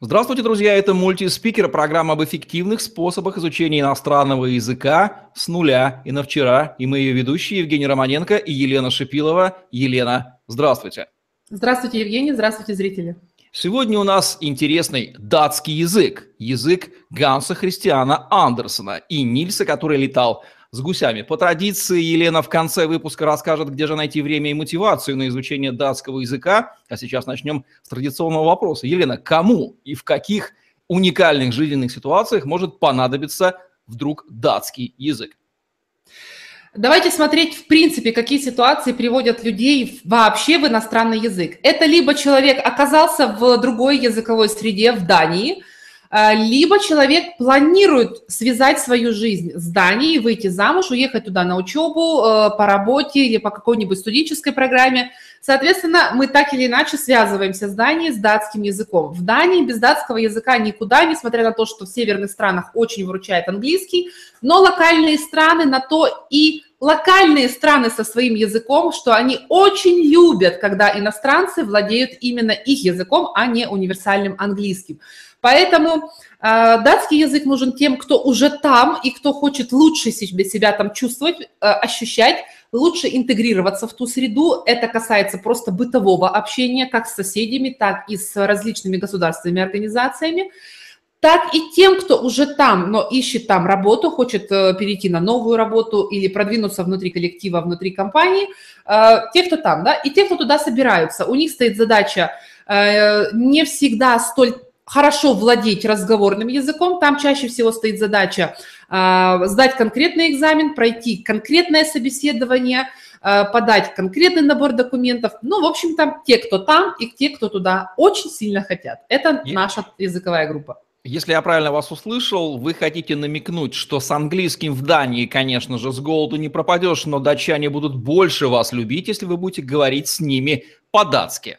Здравствуйте, друзья! Это мультиспикер, программа об эффективных способах изучения иностранного языка с нуля и на вчера. И мы ее ведущие Евгений Романенко и Елена Шипилова. Елена, здравствуйте! Здравствуйте, Евгений! Здравствуйте, зрители! Сегодня у нас интересный датский язык, язык Ганса Христиана Андерсона и Нильса, который летал с гусями. По традиции Елена в конце выпуска расскажет, где же найти время и мотивацию на изучение датского языка. А сейчас начнем с традиционного вопроса. Елена, кому и в каких уникальных жизненных ситуациях может понадобиться вдруг датский язык? Давайте смотреть, в принципе, какие ситуации приводят людей вообще в иностранный язык. Это либо человек оказался в другой языковой среде, в Дании, либо человек планирует связать свою жизнь с Данией, выйти замуж, уехать туда на учебу, э, по работе или по какой-нибудь студенческой программе. Соответственно, мы так или иначе связываемся с Данией, с датским языком. В Дании без датского языка никуда, несмотря на то, что в северных странах очень выручает английский, но локальные страны на то и локальные страны со своим языком, что они очень любят, когда иностранцы владеют именно их языком, а не универсальным английским. Поэтому э, датский язык нужен тем, кто уже там и кто хочет лучше себя, себя там чувствовать, э, ощущать, лучше интегрироваться в ту среду. Это касается просто бытового общения, как с соседями, так и с различными государственными организациями так и тем, кто уже там, но ищет там работу, хочет э, перейти на новую работу или продвинуться внутри коллектива, внутри компании, э, те, кто там, да, и те, кто туда собираются. У них стоит задача э, не всегда столь хорошо владеть разговорным языком, там чаще всего стоит задача э, сдать конкретный экзамен, пройти конкретное собеседование, э, подать конкретный набор документов. Ну, в общем-то, те, кто там, и те, кто туда очень сильно хотят. Это и... наша языковая группа. Если я правильно вас услышал, вы хотите намекнуть, что с английским в Дании, конечно же, с голоду не пропадешь, но датчане будут больше вас любить, если вы будете говорить с ними по-датски.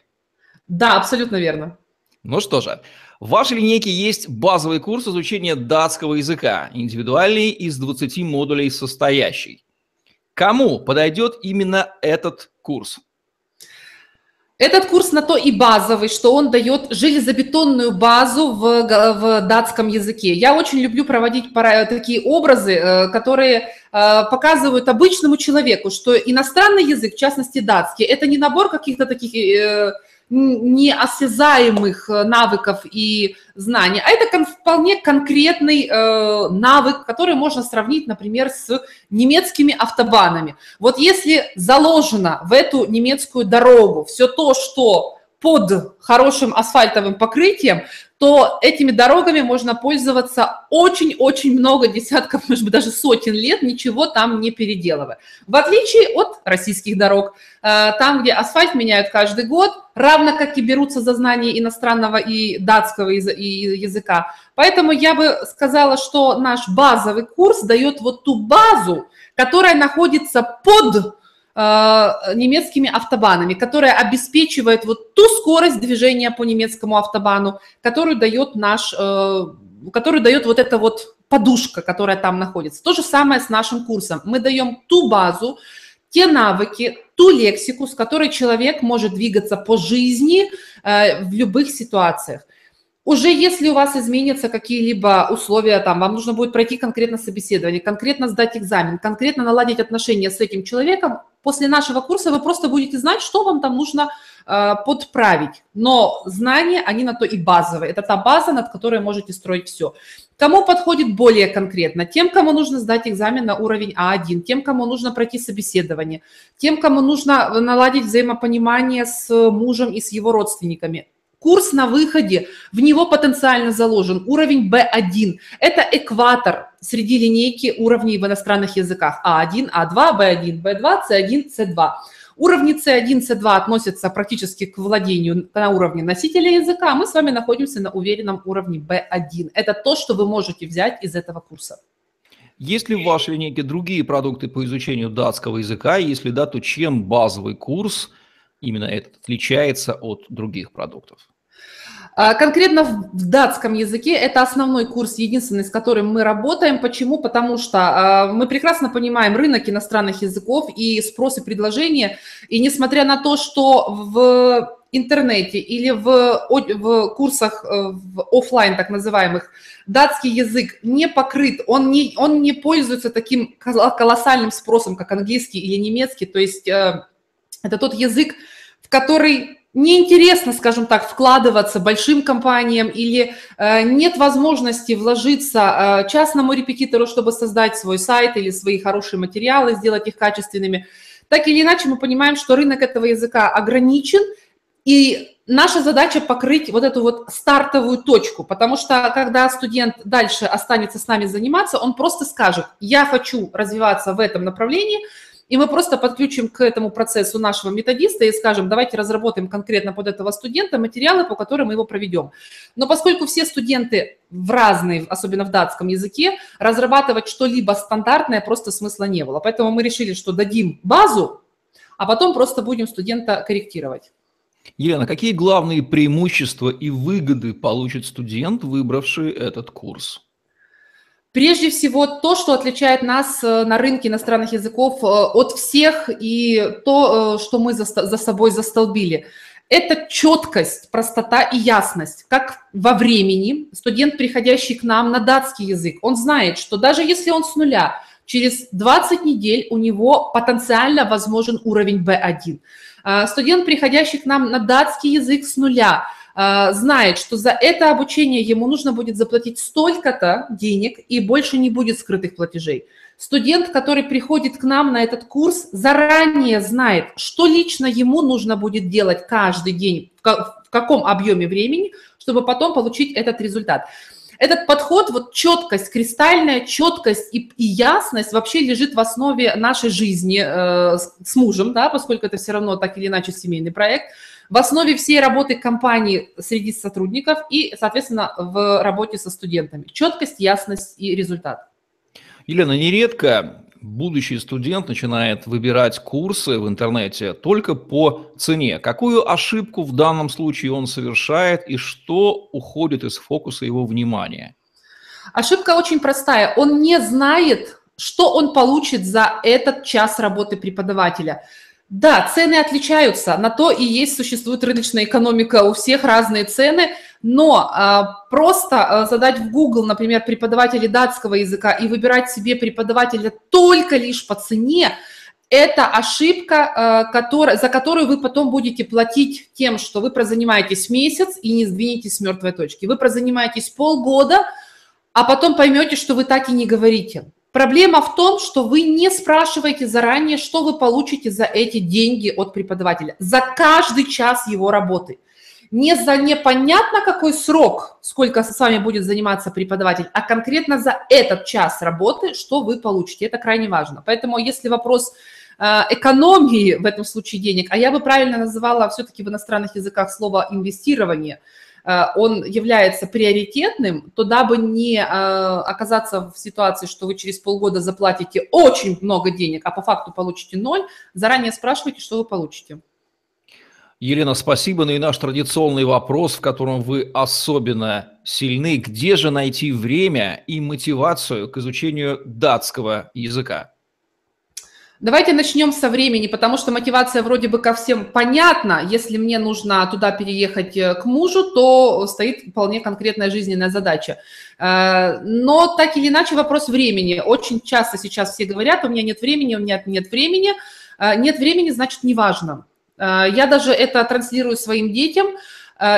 Да, абсолютно верно. Ну что же, в вашей линейке есть базовый курс изучения датского языка, индивидуальный из 20 модулей состоящий. Кому подойдет именно этот курс? Этот курс на то и базовый, что он дает железобетонную базу в, в датском языке. Я очень люблю проводить такие образы, э, которые э, показывают обычному человеку, что иностранный язык, в частности датский, это не набор каких-то таких э, неосязаемых э, навыков и знаний, а это вполне конкретный э, навык, который можно сравнить, например, с немецкими автобанами. Вот если заложено в эту немецкую дорогу все то, что под хорошим асфальтовым покрытием, то этими дорогами можно пользоваться очень-очень много десятков, может быть, даже сотен лет, ничего там не переделывая. В отличие от российских дорог, э, там, где асфальт меняют каждый год, равно как и берутся за знание иностранного и датского языка. Поэтому я бы сказала, что наш базовый курс дает вот ту базу, которая находится под немецкими автобанами, которая обеспечивает вот ту скорость движения по немецкому автобану, которую дает наш, э, которую дает вот эта вот подушка, которая там находится. То же самое с нашим курсом. Мы даем ту базу, те навыки, ту лексику, с которой человек может двигаться по жизни э, в любых ситуациях. Уже если у вас изменятся какие-либо условия, там, вам нужно будет пройти конкретно собеседование, конкретно сдать экзамен, конкретно наладить отношения с этим человеком, после нашего курса вы просто будете знать, что вам там нужно э, подправить. Но знания, они на то и базовые. Это та база, над которой можете строить все. Кому подходит более конкретно? Тем, кому нужно сдать экзамен на уровень А1, тем, кому нужно пройти собеседование, тем, кому нужно наладить взаимопонимание с мужем и с его родственниками курс на выходе, в него потенциально заложен уровень B1. Это экватор среди линейки уровней в иностранных языках А1, А2, B1, B2, C1, C2. Уровни C1, C2 относятся практически к владению на уровне носителя языка, а мы с вами находимся на уверенном уровне B1. Это то, что вы можете взять из этого курса. Есть ли в вашей линейке другие продукты по изучению датского языка? Если да, то чем базовый курс, именно этот, отличается от других продуктов? А, конкретно в датском языке это основной курс, единственный, с которым мы работаем. Почему? Потому что а, мы прекрасно понимаем рынок иностранных языков и спрос и предложение. И несмотря на то, что в интернете или в, в курсах э, в офлайн так называемых датский язык не покрыт, он не, он не пользуется таким колоссальным спросом, как английский или немецкий, то есть э, это тот язык, в который неинтересно, скажем так, вкладываться большим компаниям или э, нет возможности вложиться э, частному репетитору, чтобы создать свой сайт или свои хорошие материалы, сделать их качественными. Так или иначе, мы понимаем, что рынок этого языка ограничен, и наша задача покрыть вот эту вот стартовую точку, потому что когда студент дальше останется с нами заниматься, он просто скажет, я хочу развиваться в этом направлении, и мы просто подключим к этому процессу нашего методиста и скажем, давайте разработаем конкретно под этого студента материалы, по которым мы его проведем. Но поскольку все студенты в разные, особенно в датском языке, разрабатывать что-либо стандартное просто смысла не было. Поэтому мы решили, что дадим базу, а потом просто будем студента корректировать. Елена, какие главные преимущества и выгоды получит студент, выбравший этот курс? Прежде всего, то, что отличает нас э, на рынке иностранных языков э, от всех и то, э, что мы за, за собой застолбили, это четкость, простота и ясность. Как во времени студент, приходящий к нам на датский язык, он знает, что даже если он с нуля, через 20 недель у него потенциально возможен уровень B1. Студент, приходящий к нам на датский язык с нуля – знает, что за это обучение ему нужно будет заплатить столько-то денег и больше не будет скрытых платежей. Студент, который приходит к нам на этот курс, заранее знает, что лично ему нужно будет делать каждый день, в каком объеме времени, чтобы потом получить этот результат. Этот подход, вот четкость, кристальная четкость и, и ясность вообще лежит в основе нашей жизни э, с мужем, да, поскольку это все равно так или иначе семейный проект – в основе всей работы компании среди сотрудников и, соответственно, в работе со студентами. Четкость, ясность и результат. Елена, нередко будущий студент начинает выбирать курсы в интернете только по цене. Какую ошибку в данном случае он совершает и что уходит из фокуса его внимания? Ошибка очень простая. Он не знает, что он получит за этот час работы преподавателя. Да, цены отличаются, на то и есть, существует рыночная экономика, у всех разные цены, но а, просто а, задать в Google, например, преподавателя датского языка и выбирать себе преподавателя только лишь по цене, это ошибка, а, которая, за которую вы потом будете платить тем, что вы прозанимаетесь месяц и не сдвинетесь с мертвой точки. Вы прозанимаетесь полгода, а потом поймете, что вы так и не говорите. Проблема в том, что вы не спрашиваете заранее, что вы получите за эти деньги от преподавателя, за каждый час его работы. Не за непонятно какой срок, сколько с вами будет заниматься преподаватель, а конкретно за этот час работы, что вы получите. Это крайне важно. Поэтому если вопрос э, экономии в этом случае денег, а я бы правильно называла все-таки в иностранных языках слово инвестирование – он является приоритетным, то дабы не э, оказаться в ситуации, что вы через полгода заплатите очень много денег, а по факту получите ноль, заранее спрашивайте, что вы получите. Елена, спасибо. Ну и наш традиционный вопрос, в котором вы особенно сильны. Где же найти время и мотивацию к изучению датского языка? Давайте начнем со времени, потому что мотивация вроде бы ко всем понятна. Если мне нужно туда переехать э, к мужу, то стоит вполне конкретная жизненная задача. Э, но так или иначе вопрос времени. Очень часто сейчас все говорят, у меня нет времени, у меня нет времени. Э, нет времени, значит, неважно. Я даже это транслирую своим детям –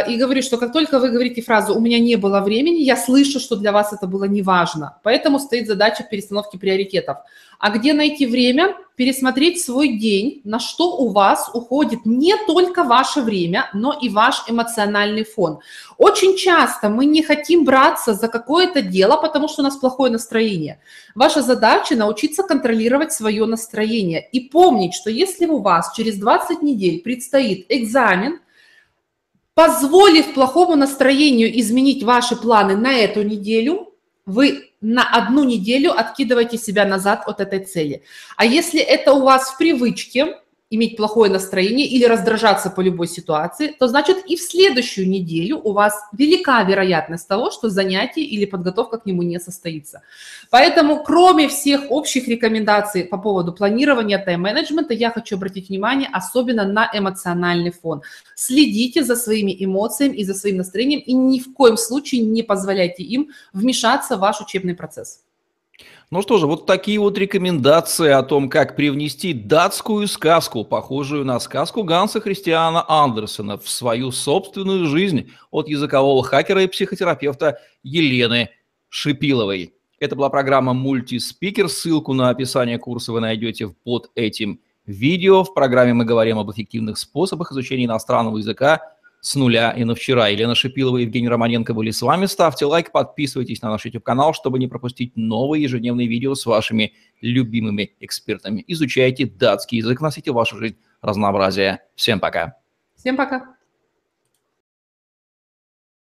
и говорю, что как только вы говорите фразу «у меня не было времени», я слышу, что для вас это было неважно. Поэтому стоит задача перестановки приоритетов. А где найти время? Пересмотреть свой день, на что у вас уходит не только ваше время, но и ваш эмоциональный фон. Очень часто мы не хотим браться за какое-то дело, потому что у нас плохое настроение. Ваша задача научиться контролировать свое настроение и помнить, что если у вас через 20 недель предстоит экзамен, позволив плохому настроению изменить ваши планы на эту неделю, вы на одну неделю откидываете себя назад от этой цели. А если это у вас в привычке, иметь плохое настроение или раздражаться по любой ситуации, то значит и в следующую неделю у вас велика вероятность того, что занятие или подготовка к нему не состоится. Поэтому, кроме всех общих рекомендаций по поводу планирования тайм-менеджмента, я хочу обратить внимание особенно на эмоциональный фон. Следите за своими эмоциями и за своим настроением и ни в коем случае не позволяйте им вмешаться в ваш учебный процесс. Ну что же, вот такие вот рекомендации о том, как привнести датскую сказку, похожую на сказку Ганса Христиана Андерсона, в свою собственную жизнь от языкового хакера и психотерапевта Елены Шипиловой. Это была программа «Мультиспикер». Ссылку на описание курса вы найдете под этим видео. В программе мы говорим об эффективных способах изучения иностранного языка с нуля и на вчера. Елена Шипилова и Евгений Романенко были с вами. Ставьте лайк, подписывайтесь на наш YouTube-канал, чтобы не пропустить новые ежедневные видео с вашими любимыми экспертами. Изучайте датский язык, носите в вашу жизнь разнообразие. Всем пока. Всем пока.